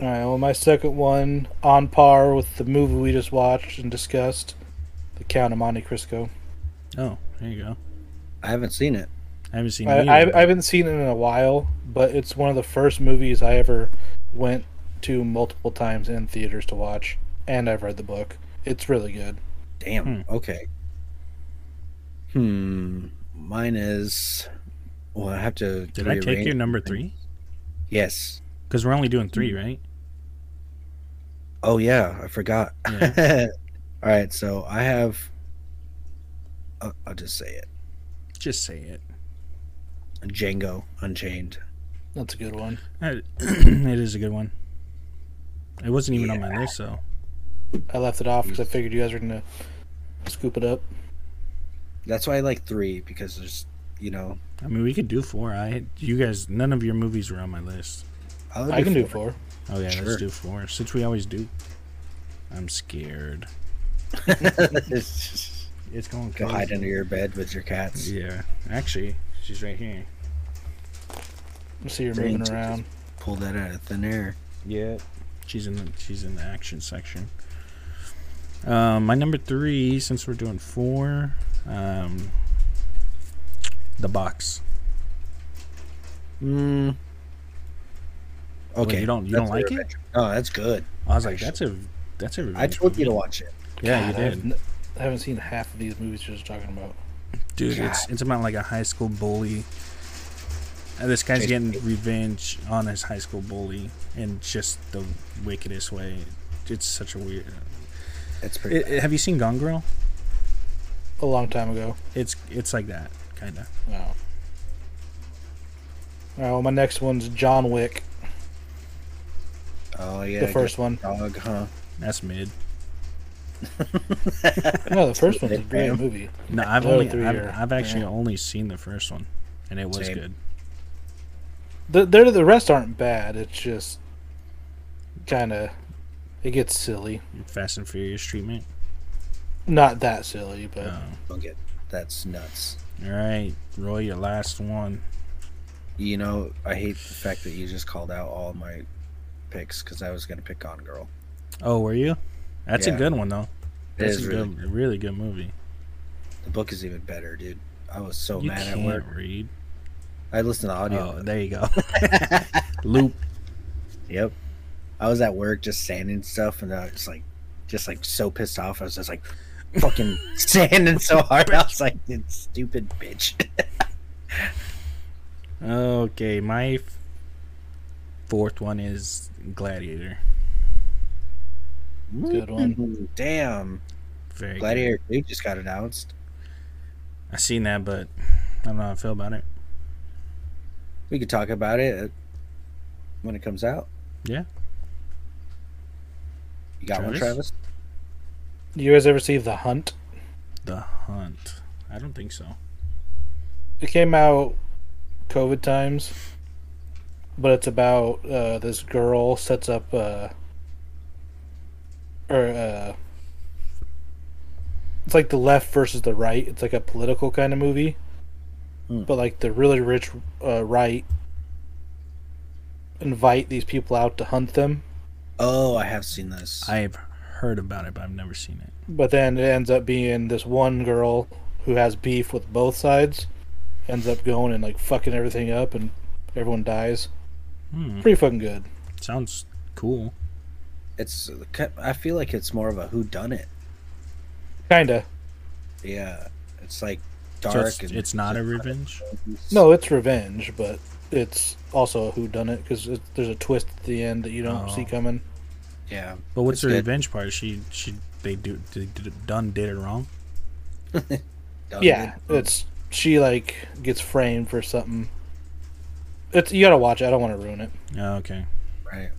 All right. Well, my second one on par with the movie we just watched and discussed, The Count of Monte Cristo. Oh, there you go. I haven't seen it. I haven't seen I, it. I, either. I haven't seen it in a while, but it's one of the first movies I ever went to multiple times in theaters to watch, and I've read the book. It's really good. Damn. Okay. Hmm. Mine is. Well, I have to. Did I take your number three? Yes. Because we're only doing three, right? Oh yeah, I forgot. Yeah. All right, so I have. Uh, I'll just say it. Just say it. Django Unchained. That's a good one. It is a good one. It wasn't even on my list, though. I left it off because I figured you guys were gonna scoop it up. That's why I like three because there's, you know, I mean, we could do four. I, you guys, none of your movies were on my list. I'll I can do four. Oh yeah, Sure. let's do four. Since we always do. I'm scared. It's- It's going Go hide under your bed with your cats. Yeah, actually, she's right here. I see you're moving around. Pull that out of thin air. Yeah, she's in the she's in the action section. Um, my number three, since we're doing four, um, the box. Mm. What, Okay. you don't you that's don't like it? Oh, that's good. I was like, that's a that's a. I revenge told you to watch it. Yeah, you God, I did. haven't- I haven't seen half of these movies you're just talking about. Dude, it's it's about like a high school bully. And this guy's getting revenge on his high school bully in just the wickedest way. It's such a weird. It's pretty. It, it- have you seen Gone Girl? A long time ago. It's it's like that kind of. No. All right. Well, my next one's John Wick, oh yeah. the first one. Dog, huh? That's mid. No, the first one's a great fan. movie. No, I've only I've, I've actually yeah. only seen the first one, and it was Same. good. The the, the rest aren't bad. It's just kind of it gets silly. Fast and Furious treatment. Not that silly, but Oh. Don't get. That's nuts. All right, Roy, your last one. You know, I hate the fact that you just called out all my picks because I was gonna pick Gone Girl. Oh, were you? That's a good one though. That's is a really. good, a really good movie. The book is even better, dude. I was so you mad can't at work. read. I listened to audio. Oh, there you go. Loop. Yep. I was at work just sanding stuff, and I was like, just like so pissed off. I was just like, fucking sanding so hard. I was like, "You stupid bitch. Okay, my f- fourth one is Gladiator. Good one. Damn. Very good. Gladiator 2 just got announced. I seen that, but I don't know how I feel about it. We could talk about it uh, when it comes out. Yeah. You got one, Travis? Travis? you guys ever see The Hunt? The Hunt. I don't think so. It came out COVID times, but it's about uh, this girl sets up uh, or uh, it's like the left versus the right. It's like a political kind of movie, Hmm. but like the really rich uh, right invite these people out to hunt them, Oh, I have seen this. I've heard about it, but I've never seen it. but then it ends up being this one girl who has beef with both sides, ends up going and like fucking everything up, and everyone dies. Hmm. Pretty fucking good. Sounds cool. It's. I feel like it's more of a who done it. Kinda. Yeah, it's like So dark. it's, and it's not a revenge. No, it's revenge, but it's also a who done it because there's a twist at the end that you don't Oh. see coming. Yeah. But what's It's the good. revenge part? She she they do they did it, done did it wrong. Yeah, it. it's she like gets framed for something. It's you gotta watch it. I don't want to ruin it. Oh, okay. right.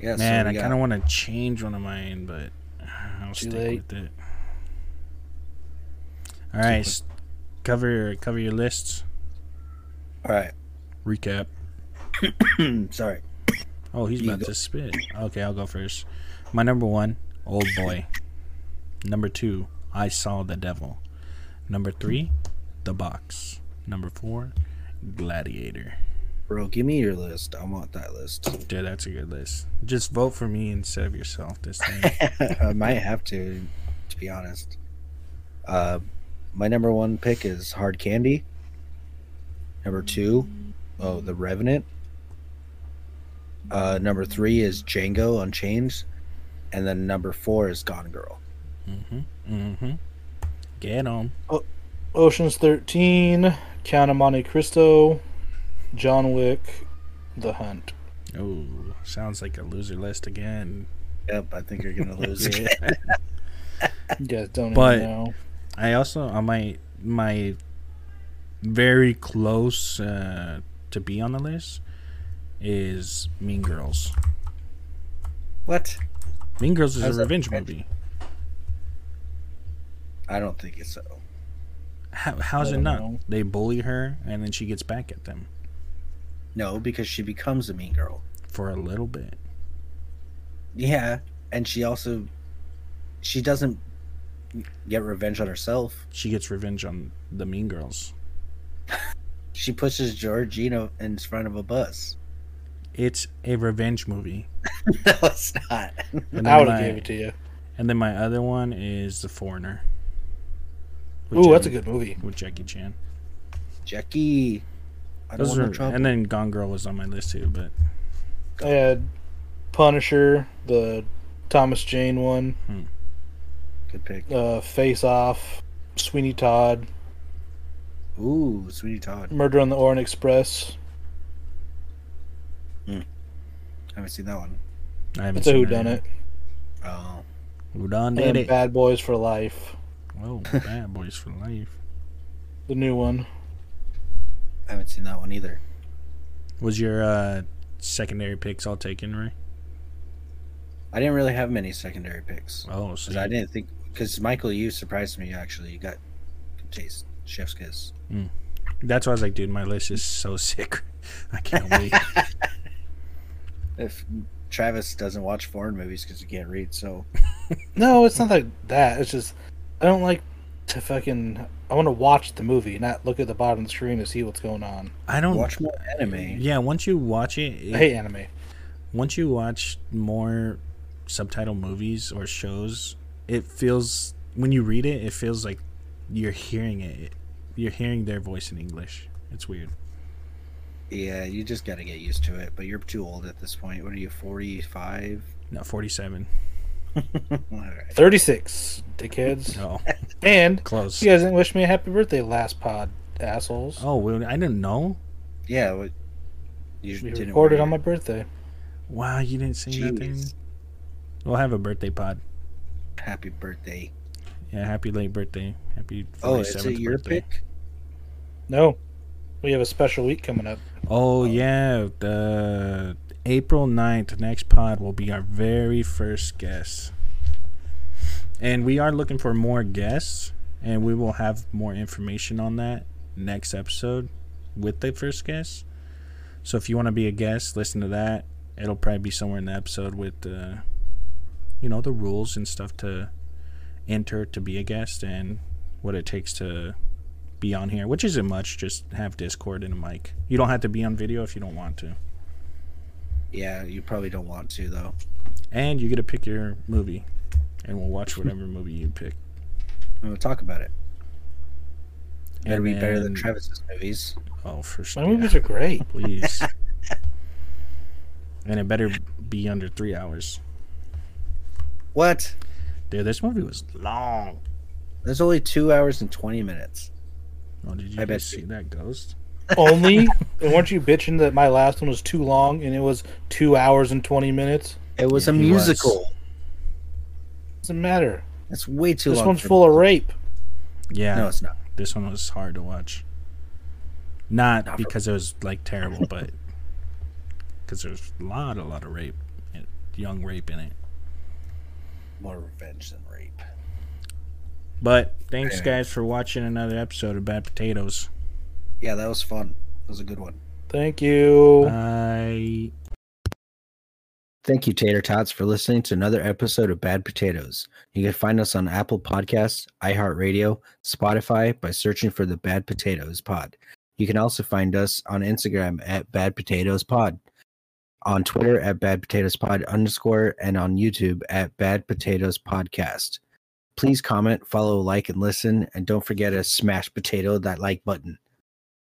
Yeah, Man, so I got- kind of want to change one of mine, but I'll Too stick late. with it. All right, s- cover your cover your lists. All right. Recap. Sorry. Oh, he's about to spit. Okay, I'll go first. My number one, Old Boy. Number two, I Saw the Devil. Number three, The Box. Number four, Gladiator. Bro, give me your list. I want that list. Dude, that's a good list. Just vote for me instead of yourself this time. I might have to, to be honest. Uh, my number one pick is Hard Candy. Number two, oh, The Revenant. Uh, number three is Django Unchained, and then number four is Gone Girl. mm-hmm. Mm-hmm. Get on. Ocean's Thirteen, Count of Monte Cristo, John Wick, The Hunt. Oh, sounds like a loser list again. Yep, I think you're gonna lose it. You guys don't But- even know. I also on my my very close uh, to be on the list is Mean Girls. what? Mean Girls is How's a revenge revenge? movie. I don't think it's so. How, how's it don't not? know. They bully her and then she gets back at them No, because she becomes a mean girl. for a little bit. Yeah, and she also she doesn't get revenge on herself. She gets revenge on the Mean Girls. She pushes Georgina in front of a bus. It's a revenge movie. no, it's not. And I then would my, have gave it to you. And then my other one is The Foreigner. with Ooh, that's a good movie. with Jackie Chan. Jackie. I don't Those want are, no trouble. and then Gone Girl was on my list too, but I had Punisher, the Thomas Jane one, Good pick. uh, Face Off, Sweeney Todd, Ooh, Sweetie Todd. Murder on the Orient Express. I haven't seen that one. I haven't It's a seen Who Done. It. Oh, Who done And did it? Bad Boys for Life, Oh, Bad Boys for Life. the new one. I haven't seen that one either. Was your uh, secondary picks all taken, Ray? I didn't really have many secondary picks Oh, so because I didn't think because Michael, you surprised me. Actually, you got good taste. Chef's kiss. that's why I was like, dude, my list is so sick. I can't wait. If Travis doesn't watch foreign movies because he can't read, so No, it's not like that. It's just I don't like to fucking. I want to watch the movie, not look at the bottom of the screen to see what's going on. I don't watch more anime. Yeah, once you watch it, it I hate anime. once you watch more subtitle movies or shows, it feels when you read it, it feels like you're hearing it. You're hearing their voice in English. It's weird. Yeah, you just got to get used to it. But you're too old at this point. What are you, 45? No, 47. All right. Thirty-six, dickheads. Oh, And close. you guys didn't wish me a happy birthday last pod, assholes. Oh, well, I didn't know. Yeah, what, you we didn't recorded wear on my birthday. Wow, you didn't say nothing. Jeez. We'll have a birthday pod. Happy birthday. Yeah, happy late birthday. Happy 47th Oh, is it your birthday. pick? No, we have a special week coming up. Oh, yeah. The April 9th, next pod will be our very first guest. And we are looking for more guests, and we will have more information on that next episode with the first guest. So if you want to be a guest, listen to that. It'll probably be somewhere in the episode with, uh, you know, the rules and stuff to enter to be a guest and what it takes to be on here, which isn't much. Just have Discord and a mic. You don't have to be on video if you don't want to. Yeah, you probably don't want to though. And you get to pick your movie, and we'll watch whatever movie you pick. I'm gonna talk about it. Better And be better than Travis's movies. Oh, for sure. My sure. movies are great. Please. and it better be under three hours. What? Dude, this movie was long. There's only two hours and twenty minutes. Oh, did you I bet guys you- see that ghost? Only, and weren't you bitching that my last one was too long and it was two hours and twenty minutes? It was Yeah, a he was. musical. Doesn't matter. That's way too long. This long. one's for- full of rape. Yeah. No, it's not. this one was hard to watch. Not Not because it was like terrible, but because there's a lot, a lot of rape, eh, young rape in it. More revenge than rape. But thanks, Anyway. guys, for watching another episode of Bad Potatoes. Yeah, that was fun. That was a good one. Thank you. Bye. Thank you, Tater Tots, for listening to another episode of Bad Potatoes. You can find us on Apple Podcasts, iHeartRadio, Spotify by searching for the Bad Potatoes Pod. You can also find us on Instagram at Bad Potatoes Pod, on Twitter at Bad Potatoes Pod underscore, and on YouTube at Bad Potatoes Podcast. Please comment, follow, like, and listen, and don't forget to smash potato that like button.